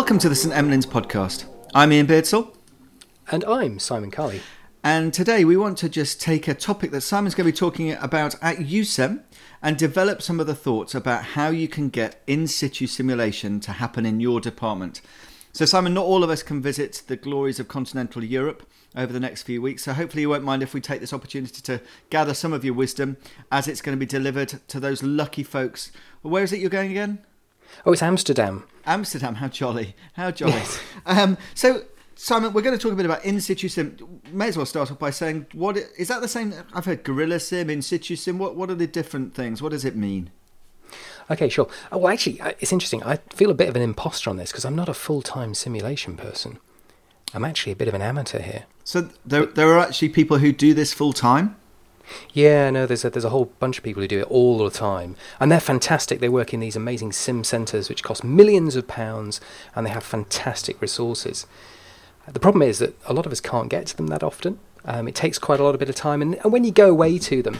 Welcome to the St Emlyn's podcast. I'm Iain Beardsell. And I'm Simon Carley. And today we want to just take a topic that Simon's going to be talking about at EuSEM and develop some of the thoughts about how you can get in situ simulation to happen in your department. So, Simon, not all of us can visit the glories of continental Europe over the next few weeks. So, hopefully, you won't mind if we take this opportunity to gather some of your wisdom as it's going to be delivered to those lucky folks. Where is it you're going again? Oh, it's Amsterdam. Amsterdam, how jolly. How jolly. Yes. Um, so, Simon, we're going to talk a bit about in situ sim. May as well start off by saying, what is that the same? I've heard guerrilla sim, in situ sim. What, what are the different things? What does it mean? Okay, sure. Oh, well, actually, it's interesting. I feel a bit of an imposter on this because I'm not a full time simulation person. I'm actually a bit of an amateur here. So there, there are actually people who do this full time? Yeah, no, there's a, there's a whole bunch of people who do it all the time, and they're fantastic. They work in these amazing sim centres, which cost millions of pounds, and they have fantastic resources. The problem is that a lot of us can't get to them that often. Um, it takes quite a lot of bit of time, and, and when you go away to them,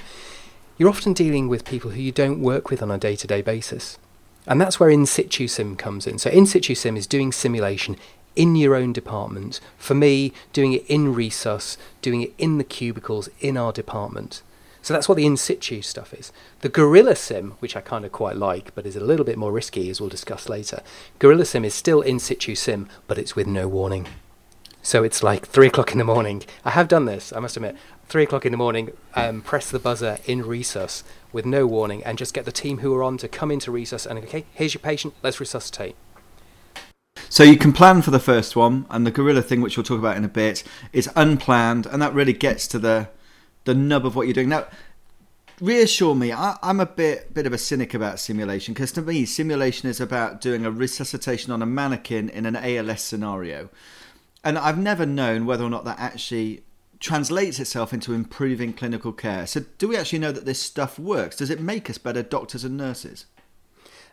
you're often dealing with people who you don't work with on a day to day basis. And that's where in situ sim comes in. So, in situ sim is doing simulation in your own department. For me, doing it in Resus, doing it in the cubicles in our department. So that's what the in situ stuff is. The Guerrilla Sim, which I kind of quite like, but is a little bit more risky, as we'll discuss later. Guerrilla Sim is still in situ sim, but it's with no warning. So it's like three o'clock in the morning. I have done this, I must admit three o'clock in the morning, um, press the buzzer in Resus with no warning, and just get the team who are on to come into Resus and okay, here's your patient, let's resuscitate. So you can plan for the first one, and the guerrilla thing, which we'll talk about in a bit, is unplanned, and that really gets to the the nub of what you're doing. Now, reassure me, I, am a bit bit of a cynic about simulation because to me, simulation is about doing a resuscitation on a mannequin in an ALS scenario, and I've never known whether or not that actually translates itself into improving clinical care. So, do we actually know that this stuff works? Does it make us better doctors and nurses?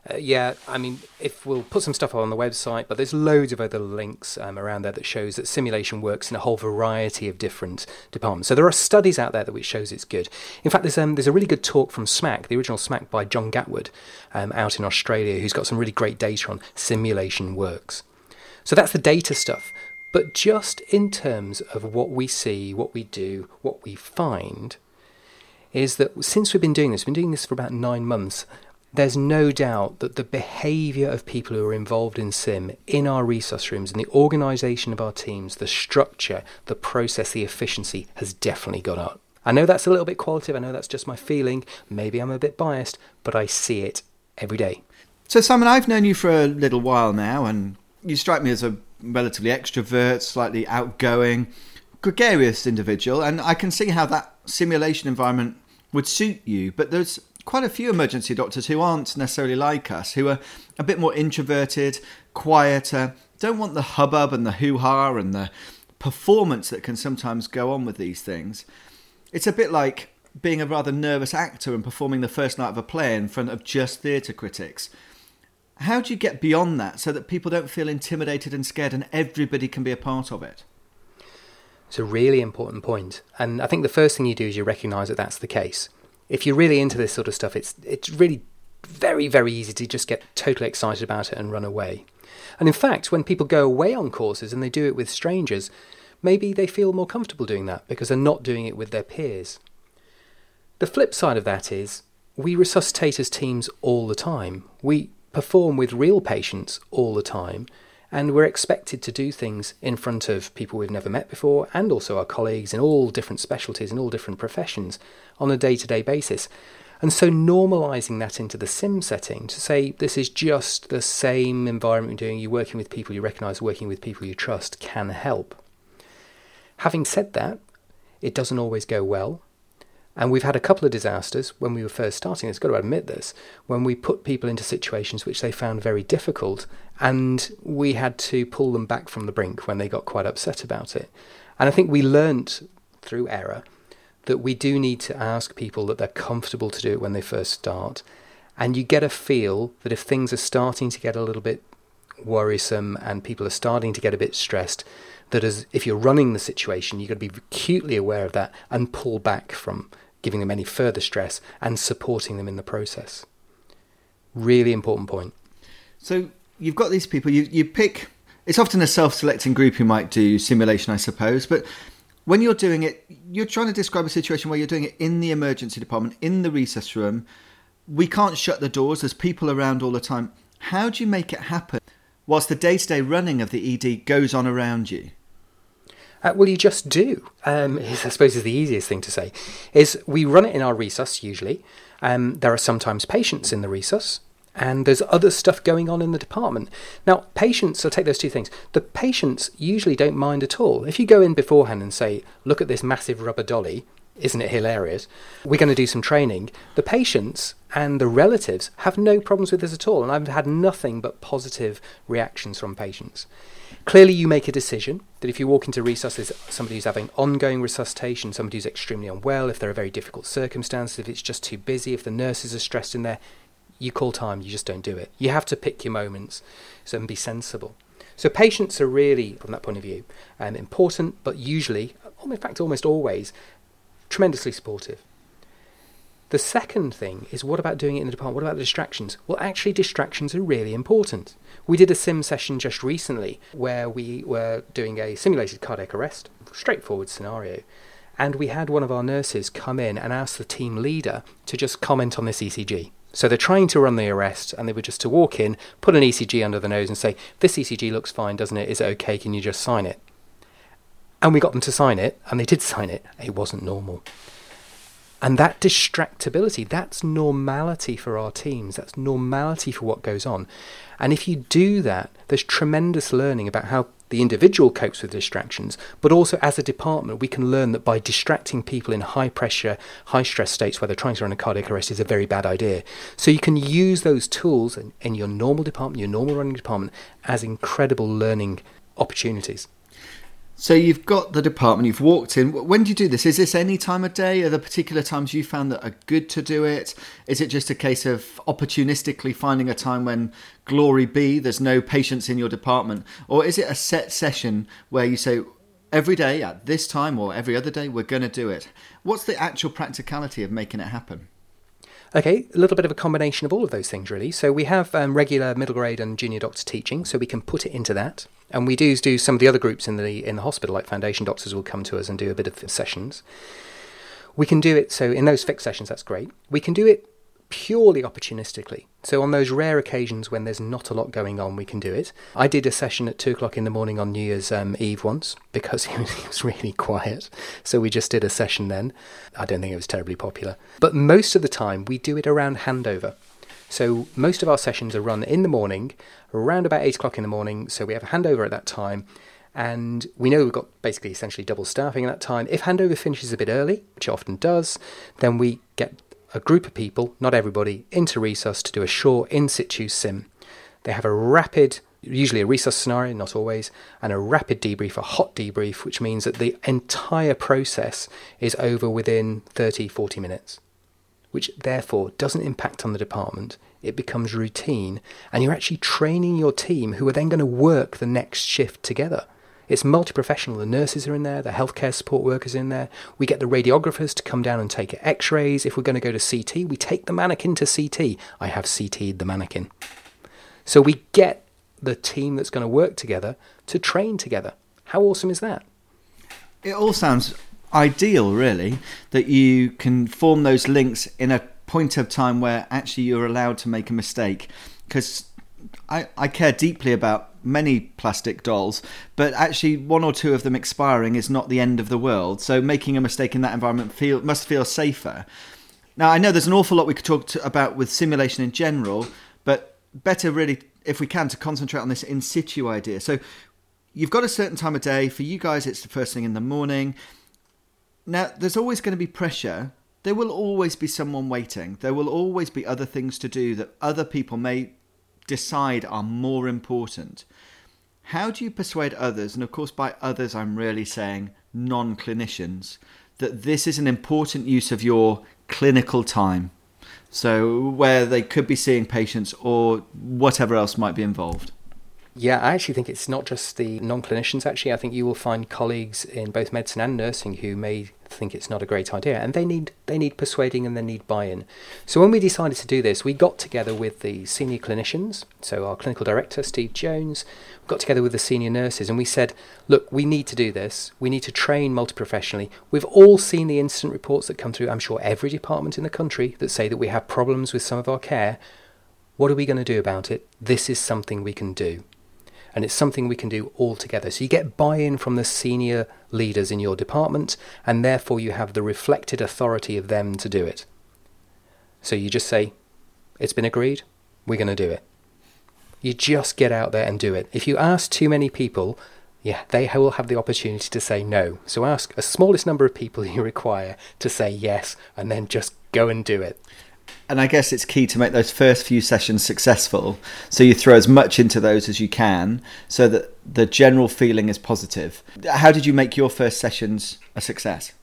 Uh, yeah, I mean, if we'll put some stuff on the website, but there's loads of other links um, around there that shows that simulation works in a whole variety of different departments. So there are studies out there that which shows it's good. In fact, there's um, there's a really good talk from SMACC, the original SMACC by John Gatward, um, out in Australia, who's got some really great data on simulation works. So that's the data stuff. But just in terms of what we see, what we do, what we find, is that since we've been doing this, we've been doing this for about nine months, there's no doubt that the behaviour of people who are involved in SIM in our resus rooms and the organisation of our teams, the structure, the process, the efficiency has definitely gone up. I know that's a little bit qualitative, I know that's just my feeling, maybe I'm a bit biased, but I see it every day. So, Simon, I've known you for a little while now, and you strike me as a relatively extrovert, slightly outgoing, gregarious individual, and I can see how that simulation environment would suit you. But there's quite a few emergency doctors who aren't necessarily like us, who are a bit more introverted, quieter, don't want the hubbub and the hoo ha and the performance that can sometimes go on with these things. It's a bit like being a rather nervous actor and performing the first night of a play in front of just theatre critics. How do you get beyond that so that people don't feel intimidated and scared and everybody can be a part of it? It's a really important point. And I think the first thing you do is you recognise that that's the case. If you're really into this sort of stuff, it's, it's really very, very easy to just get totally excited about it and run away. And in fact, when people go away on courses and they do it with strangers, maybe they feel more comfortable doing that because they're not doing it with their peers. The flip side of that is we resuscitate as teams all the time. We perform with real patients all the time, and we're expected to do things in front of people we've never met before and also our colleagues in all different specialties and all different professions on a day to day basis. And so, normalizing that into the sim setting to say this is just the same environment you're doing, you're working with people you recognize, working with people you trust can help. Having said that, it doesn't always go well. And we've had a couple of disasters when we were first starting, It's got to admit this, when we put people into situations which they found very difficult and we had to pull them back from the brink when they got quite upset about it. And I think we learnt through error that we do need to ask people that they're comfortable to do it when they first start. And you get a feel that if things are starting to get a little bit worrisome and people are starting to get a bit stressed, that as if you're running the situation, you've got to be acutely aware of that and pull back from giving them any further stress, and supporting them in the process. Really important point. So, you've got these people. You you pick. It's often a self-selecting group who might do simulation, I suppose, but when you're doing it, you're trying to describe a situation where you're doing it in the emergency department, in the resus room. We can't shut the doors. There's people around all the time. How do you make it happen whilst the day-to-day running of the ED goes on around you? Uh, well, you just do. Um, I suppose is the easiest thing to say. Is we run it in our resus usually. Um, there are sometimes patients in the resus, and there's other stuff going on in the department. Now, patients, I'll take those two things. The patients usually don't mind at all. If you go in beforehand and say, "Look at this massive rubber dolly," isn't it hilarious? We're going to do some training. The patients and the relatives have no problems with this at all, and I've had nothing but positive reactions from patients. Clearly, you make a decision that if you walk into resus, there's somebody who's having ongoing resuscitation, somebody who's extremely unwell, if there are very difficult circumstances, if it's just too busy, if the nurses are stressed in there, you call time, you just don't do it. You have to pick your moments so, and be sensible. So, patients are really, from that point of view, um, important, but usually, in fact, almost always, tremendously supportive. The second thing is what about doing it in the department? What about the distractions? Well, actually, distractions are really important. We did a sim session just recently where we were doing a simulated cardiac arrest, straightforward scenario. And we had one of our nurses come in and ask the team leader to just comment on this ECG. So they're trying to run the arrest and they were just to walk in, put an ECG under the nose and say, This ECG looks fine, doesn't it? Is it okay? Can you just sign it? And we got them to sign it, and they did sign it. It wasn't normal. And that distractibility, that's normality for our teams. That's normality for what goes on. And if you do that, there's tremendous learning about how the individual copes with distractions, but also as a department, we can learn that by distracting people in high pressure, high stress states where they're trying to run a cardiac arrest is a very bad idea. So you can use those tools in, in your normal department, your normal running department, as incredible learning opportunities. So you've got the department, you've walked in. When do you do this? Is this any time of day? Are there particular times you found that are good to do it? Is it just a case of opportunistically finding a time when glory be, there's no patients in your department? Or is it a set session where you say, every day at this time or every other day, we're going to do it? What's the actual practicality of making it happen? Okay, a little bit of a combination of all of those things, really. So we have um, regular middle grade and junior doctor teaching, so we can put it into that. And we do do some of the other groups in the in the hospital, like foundation doctors will come to us and do a bit of sessions. We can do it so in those fixed sessions. That's great. We can do it purely opportunistically. So on those rare occasions when there's not a lot going on, we can do it. I did a session at two o'clock in the morning on New Year's um, Eve once because it was, really quiet. So we just did a session then. I don't think it was terribly popular. But most of the time we do it around handover. So most of our sessions are run in the morning, around about eight o'clock in the morning. So we have a handover at that time. And we know we've got basically essentially double staffing at that time. If handover finishes a bit early, which it often does, then we get a group of people, not everybody, into Resus to do a short in situ sim. They have a rapid, usually a Resus scenario, not always, and a rapid debrief, a hot debrief, which means that the entire process is over within 30, 40 minutes, which therefore doesn't impact on the department. It becomes routine, and you're actually training your team who are then going to work the next shift together. It's multi professional. The nurses are in there, the healthcare support workers in there. We get the radiographers to come down and take x rays. If we're going to go to CT, we take the mannequin to CT. I have CT'd the mannequin. So we get the team that's going to work together to train together. How awesome is that? It all sounds ideal, really, that you can form those links in a point of time where actually you're allowed to make a mistake. Because I, I care deeply about many plastic dolls, but actually one or two of them expiring is not the end of the world. So making a mistake in that environment feel must feel safer. Now I know there's an awful lot we could talk to, about with simulation in general, but better really if we can to concentrate on this in situ idea. So you've got a certain time of day for you guys. It's the first thing in the morning. Now there's always going to be pressure. There will always be someone waiting. There will always be other things to do that other people may decide are more important. How do you persuade others, and of course, by others, I'm really saying non clinicians, that this is an important use of your clinical time? So, where they could be seeing patients or whatever else might be involved. Yeah, I actually think it's not just the non clinicians, actually. I think you will find colleagues in both medicine and nursing who may think it's not a great idea, and they need they need persuading and they need buy-in. So when we decided to do this, we got together with the senior clinicians, so our clinical director Steve Jones, got together with the senior nurses, and we said, look, we need to do this. We need to train multi-professionally. We've all seen the incident reports that come through. I'm sure every department in the country that say that we have problems with some of our care. What are we going to do about it? This is something we can do and it's something we can do all together. So you get buy in from the senior leaders in your department, and therefore you have the reflected authority of them to do it. So you just say, It's been agreed, we're going to do it. You just get out there and do it. If you ask too many people, yeah, they will have the opportunity to say no. So ask a smallest number of people you require to say yes, and then just go and do it and I guess it's key to make those first few sessions successful. So you throw as much into those as you can, so that the general feeling is positive. How did you make your first sessions a success?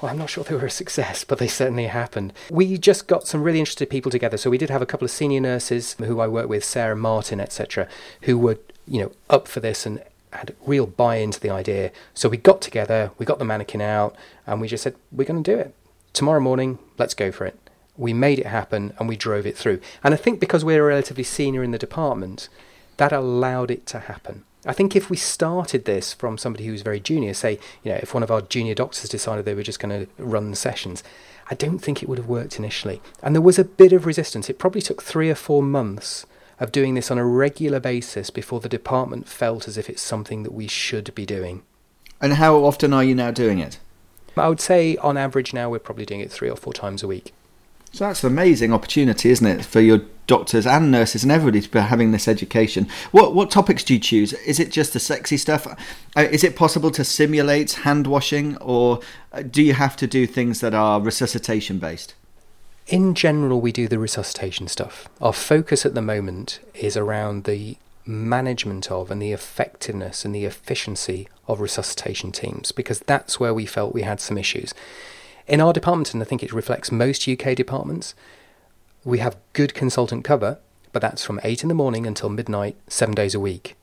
Well, I'm not sure they were a success, but they certainly happened. We just got some really interested people together. So we did have a couple of senior nurses who I work with, Sarah Martin, etc., who were, you know, up for this and had real buy into the idea. So we got together, we got the mannequin out, and we just said, we're going to do it. Tomorrow morning, let's go for it we made it happen and we drove it through. And I think because we're relatively senior in the department, that allowed it to happen. I think if we started this from somebody who was very junior, say, you know, if one of our junior doctors decided they were just going to run sessions, I don't think it would have worked initially. And there was a bit of resistance. It probably took three or four months of doing this on a regular basis before the department felt as if it's something that we should be doing. And how often are you now doing it? I would say on average now we're probably doing it three or four times a week. So that's an amazing opportunity, isn't it, for your doctors and nurses and everybody to be having this education. What what topics do you choose? Is it just the sexy stuff? Uh, is it possible to simulate hand washing, or uh, do you have to do things that are resuscitation based? In general, we do the resuscitation stuff. Our focus at the moment is around the management of and the effectiveness and the efficiency of resuscitation teams because that's where we felt we had some issues. In our department, and I think it reflects most UK departments, we have good consultant cover, but that's from 8 in the morning until midnight, seven days a week.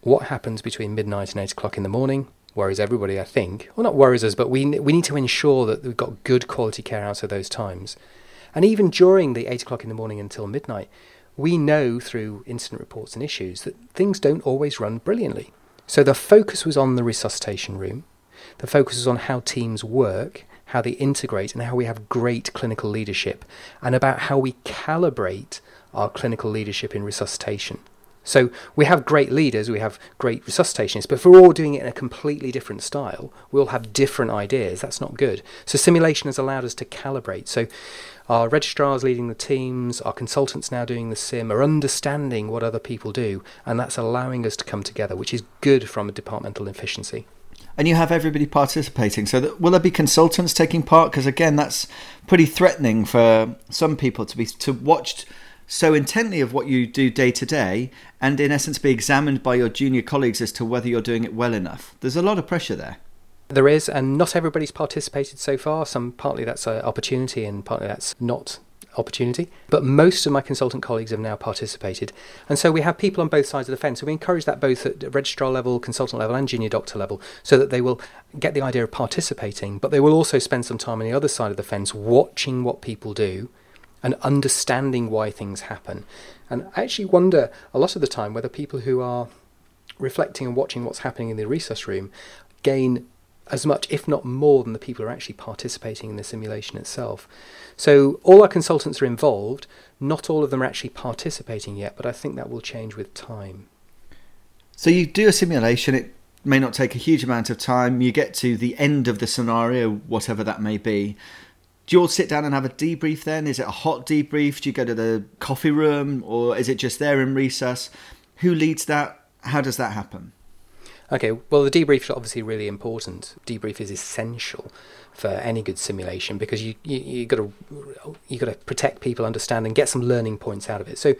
What happens between midnight and 8 o'clock in the morning worries everybody, I think. Well, not worries us, but we, we need to ensure that we've got good quality care out of those times. And even during the 8 o'clock in the morning until midnight, we know through incident reports and issues that things don't always run brilliantly. So the focus was on the resuscitation room, the focus was on how teams work, how they integrate, and how we have great clinical leadership, and about how we calibrate our clinical leadership in resuscitation. So we have great leaders, we have great resuscitationists, but if we're all doing it in a completely different style, we'll have different ideas. That's not good. So simulation has allowed us to calibrate. So our registrars leading the teams, our consultants now doing the sim are understanding what other people do, and that's allowing us to come together, which is good from a departmental efficiency and you have everybody participating. So, that, will there be consultants taking part? Because again, that's pretty threatening for some people to be to watch so intently of what you do day to day, and in essence, be examined by your junior colleagues as to whether you're doing it well enough. There's a lot of pressure there. There is, and not everybody's participated so far. Some partly that's an opportunity, and partly that's not opportunity. But most of my consultant colleagues have now participated. And so we have people on both sides of the fence. We encourage that both at registrar level, consultant level, and junior doctor level so that they will get the idea of participating, but they will also spend some time on the other side of the fence watching what people do and understanding why things happen. And I actually wonder a lot of the time whether people who are reflecting and watching what's happening in the resus room gain as much, if not more, than the people who are actually participating in the simulation itself. So all our consultants are involved. Not all of them are actually participating yet, but I think that will change with time. So you do a simulation. It may not take a huge amount of time. You get to the end of the scenario, whatever that may be. Do you all sit down and have a debrief then? Is it a hot debrief? Do you go to the coffee room or is it just there in resus? Who leads that? How does that happen? Okay, well, the debrief is obviously really important. Debrief is essential for any good simulation because you you, you got to you got to protect people, understand, and get some learning points out of it. So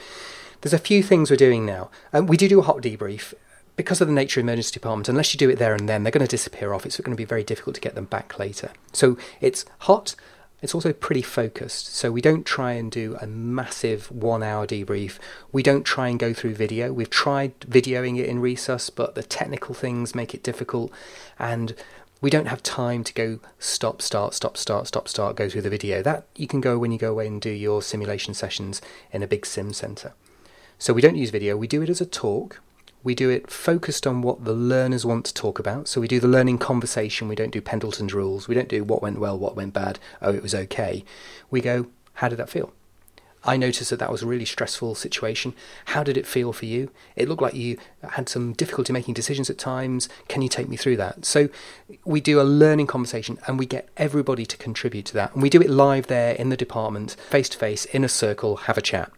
there's a few things we're doing now. Um, we do do a hot debrief because of the nature of emergency department. Unless you do it there and then, they're going to disappear off. It's going to be very difficult to get them back later. So it's hot. It's also pretty focused, so we don't try and do a massive one hour debrief. We don't try and go through video. We've tried videoing it in Resus, but the technical things make it difficult. And we don't have time to go stop, start, stop, start, stop, start, go through the video. That you can go when you go away and do your simulation sessions in a big sim center. So we don't use video, we do it as a talk. We do it focused on what the learners want to talk about. So we do the learning conversation. We don't do Pendleton's rules. We don't do what went well, what went bad. Oh, it was okay. We go, how did that feel? I noticed that that was a really stressful situation. How did it feel for you? It looked like you had some difficulty making decisions at times. Can you take me through that? So we do a learning conversation and we get everybody to contribute to that. And we do it live there in the department, face to face, in a circle, have a chat.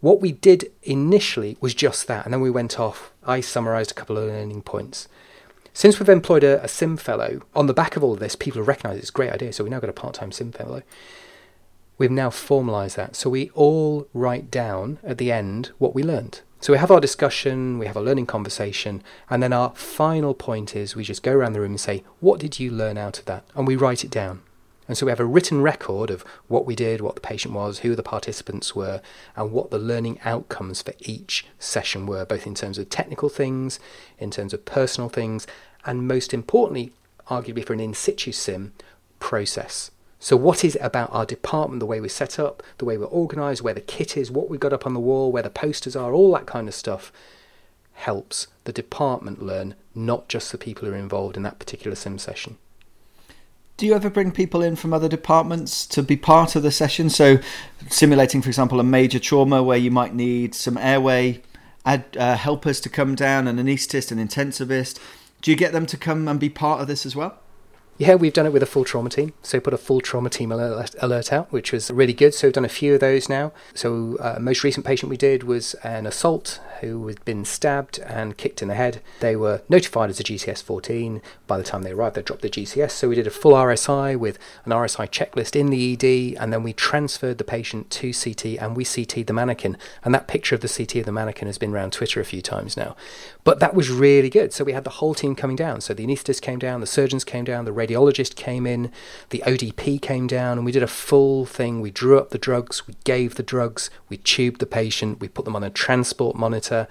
What we did initially was just that, and then we went off. I summarised a couple of learning points. Since we've employed a, a sim fellow, on the back of all of this, people have recognised it's a great idea, so we've now got a part time sim fellow. We've now formalised that. So we all write down at the end what we learned. So we have our discussion, we have a learning conversation, and then our final point is we just go around the room and say, What did you learn out of that? And we write it down. And so we have a written record of what we did, what the patient was, who the participants were, and what the learning outcomes for each session were, both in terms of technical things, in terms of personal things, and most importantly, arguably for an in situ sim, process. So, what is it about our department, the way we're set up, the way we're organised, where the kit is, what we've got up on the wall, where the posters are, all that kind of stuff helps the department learn, not just the people who are involved in that particular sim session. Do you ever bring people in from other departments to be part of the session? So, simulating, for example, a major trauma where you might need some airway add, uh, helpers to come down, an anaesthetist, an intensivist. Do you get them to come and be part of this as well? Yeah, we've done it with a full trauma team. So put a full trauma team alert, alert out, which was really good. So we've done a few of those now. So uh, most recent patient we did was an assault who had been stabbed and kicked in the head. They were notified as a GCS 14. By the time they arrived, they dropped the GCS. So we did a full RSI with an RSI checklist in the ED, and then we transferred the patient to CT and we CT'd the mannequin. And that picture of the CT of the mannequin has been around Twitter a few times now. But that was really good. So we had the whole team coming down. So the anaesthetist came down, the surgeons came down, the radiologist came in, the ODP came down, and we did a full thing. We drew up the drugs, we gave the drugs, we tubed the patient, we put them on a transport monitor,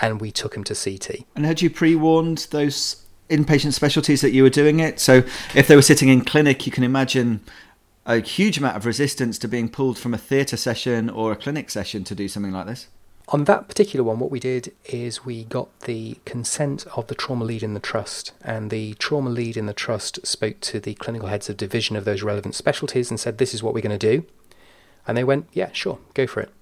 and we took him to CT. And had you pre warned those inpatient specialties that you were doing it? So if they were sitting in clinic, you can imagine a huge amount of resistance to being pulled from a theatre session or a clinic session to do something like this. On that particular one, what we did is we got the consent of the trauma lead in the trust, and the trauma lead in the trust spoke to the clinical heads of division of those relevant specialties and said, This is what we're going to do. And they went, Yeah, sure, go for it.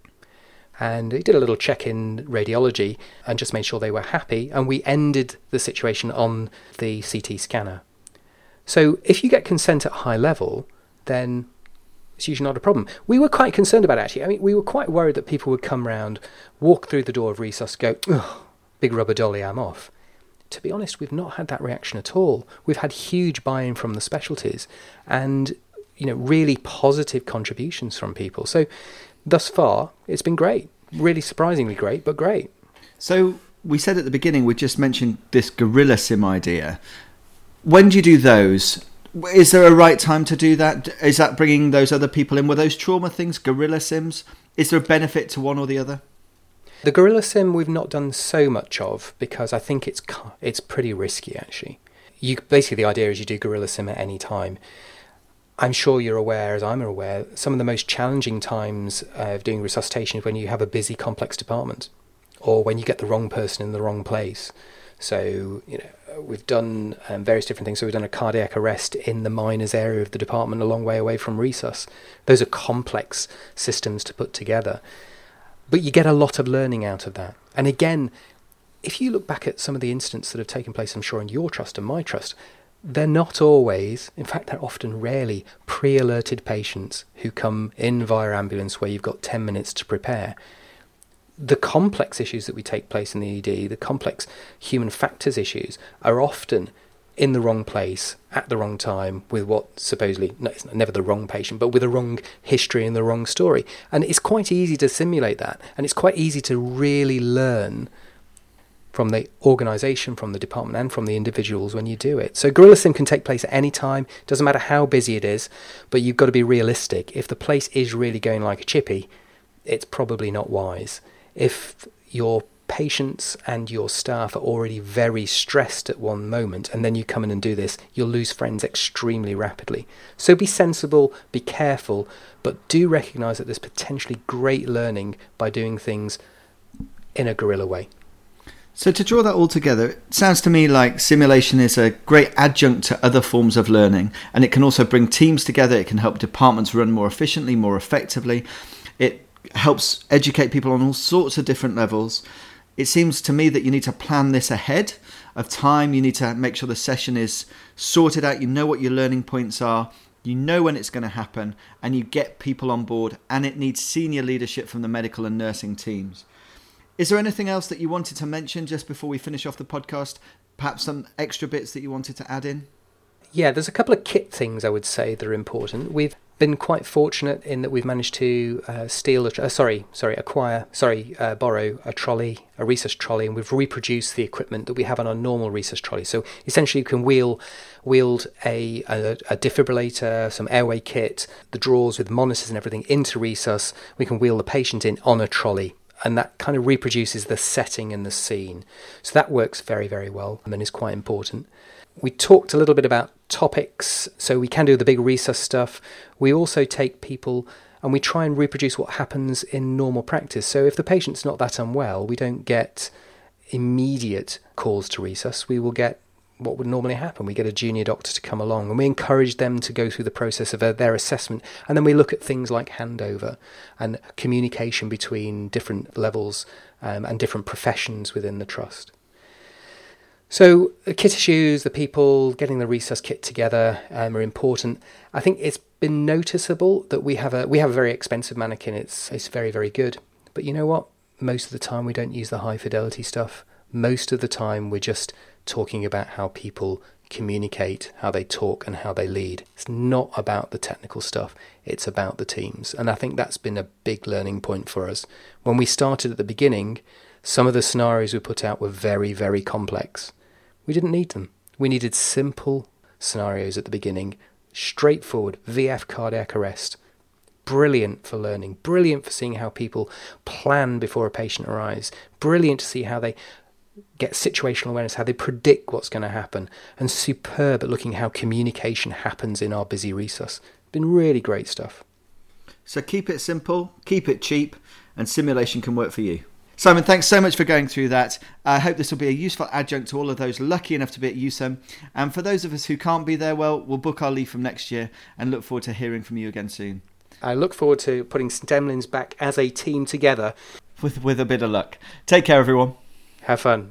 And he did a little check in radiology and just made sure they were happy, and we ended the situation on the CT scanner. So if you get consent at high level, then it's usually not a problem. We were quite concerned about it, actually. I mean, we were quite worried that people would come round, walk through the door of resus, go, big rubber dolly, I'm off. To be honest, we've not had that reaction at all. We've had huge buy-in from the specialties, and you know, really positive contributions from people. So, thus far, it's been great. Really surprisingly great, but great. So we said at the beginning, we just mentioned this guerrilla sim idea. When do you do those? Is there a right time to do that? Is that bringing those other people in? Were those trauma things, guerrilla sims? Is there a benefit to one or the other? The guerrilla sim we've not done so much of because I think it's it's pretty risky actually. You basically the idea is you do guerrilla sim at any time. I'm sure you're aware, as I'm aware, some of the most challenging times of doing resuscitation is when you have a busy, complex department, or when you get the wrong person in the wrong place. So, you know, we've done um, various different things. So we've done a cardiac arrest in the minors area of the department, a long way away from resus. Those are complex systems to put together, but you get a lot of learning out of that. And again, if you look back at some of the incidents that have taken place, I'm sure in your trust and my trust, they're not always, in fact, they're often rarely pre alerted patients who come in via ambulance where you've got 10 minutes to prepare the complex issues that we take place in the ED, the complex human factors issues, are often in the wrong place at the wrong time with what supposedly no, it's never the wrong patient, but with the wrong history and the wrong story. And it's quite easy to simulate that, and it's quite easy to really learn from the organisation, from the department, and from the individuals when you do it. So Guerrilla Sim can take place at any time. Doesn't matter how busy it is, but you've got to be realistic. If the place is really going like a chippy, it's probably not wise if your patients and your staff are already very stressed at one moment, and then you come in and do this, you'll lose friends extremely rapidly. So be sensible, be careful, but do recognize that there's potentially great learning by doing things in a guerrilla way. So, to draw that all together, it sounds to me like simulation is a great adjunct to other forms of learning, and it can also bring teams together. It can help departments run more efficiently, more effectively. It helps educate people on all sorts of different levels. It seems to me that you need to plan this ahead of time. You need to make sure the session is sorted out. You know what your learning points are. You know when it's going to happen, and you get people on board. And it needs senior leadership from the medical and nursing teams. Is there anything else that you wanted to mention just before we finish off the podcast? Perhaps some extra bits that you wanted to add in? Yeah, there's a couple of kit things I would say that are important. We've been quite fortunate in that we've managed to uh, steal, a, uh, sorry, sorry, acquire, sorry, uh, borrow a trolley, a resus trolley, and we've reproduced the equipment that we have on our normal resus trolley. So essentially, you can wheel, wield a, a, a defibrillator, some airway kit, the drawers with monitors and everything into resus. We can wheel the patient in on a trolley and that kind of reproduces the setting and the scene. So that works very, very well and is quite important. We talked a little bit about topics, so we can do the big resus stuff. We also take people and we try and reproduce what happens in normal practice. So if the patient's not that unwell, we don't get immediate calls to resus. We will get what would normally happen. We get a junior doctor to come along and we encourage them to go through the process of uh, their assessment. And then we look at things like handover and communication between different levels um, and different professions within the trust. So the kit issues, the people getting the resus kit together um, are important. I think it's been noticeable that we have a we have a very expensive mannequin. It's it's very very good, but you know what? Most of the time we don't use the high fidelity stuff. Most of the time we're just talking about how people communicate, how they talk, and how they lead. It's not about the technical stuff, it's about the teams. And I think that's been a big learning point for us. When we started at the beginning, some of the scenarios we put out were very, very complex. We didn't need them. We needed simple scenarios at the beginning, straightforward VF cardiac arrest. Brilliant for learning, brilliant for seeing how people plan before a patient arrives, brilliant to see how they get situational awareness, how they predict what's going to happen, and superb at looking how communication happens in our busy resus. Been really great stuff. So keep it simple, keep it cheap, and simulation can work for you. Simon, thanks so much for going through that. I hope this will be a useful adjunct to all of those lucky enough to be at EuSEM. And for those of us who can't be there, well, we'll book our leave from next year and look forward to hearing from you again soon. I look forward to putting St Emlyn's back as a team together. With, with a bit of luck. Take care, everyone. Have fun.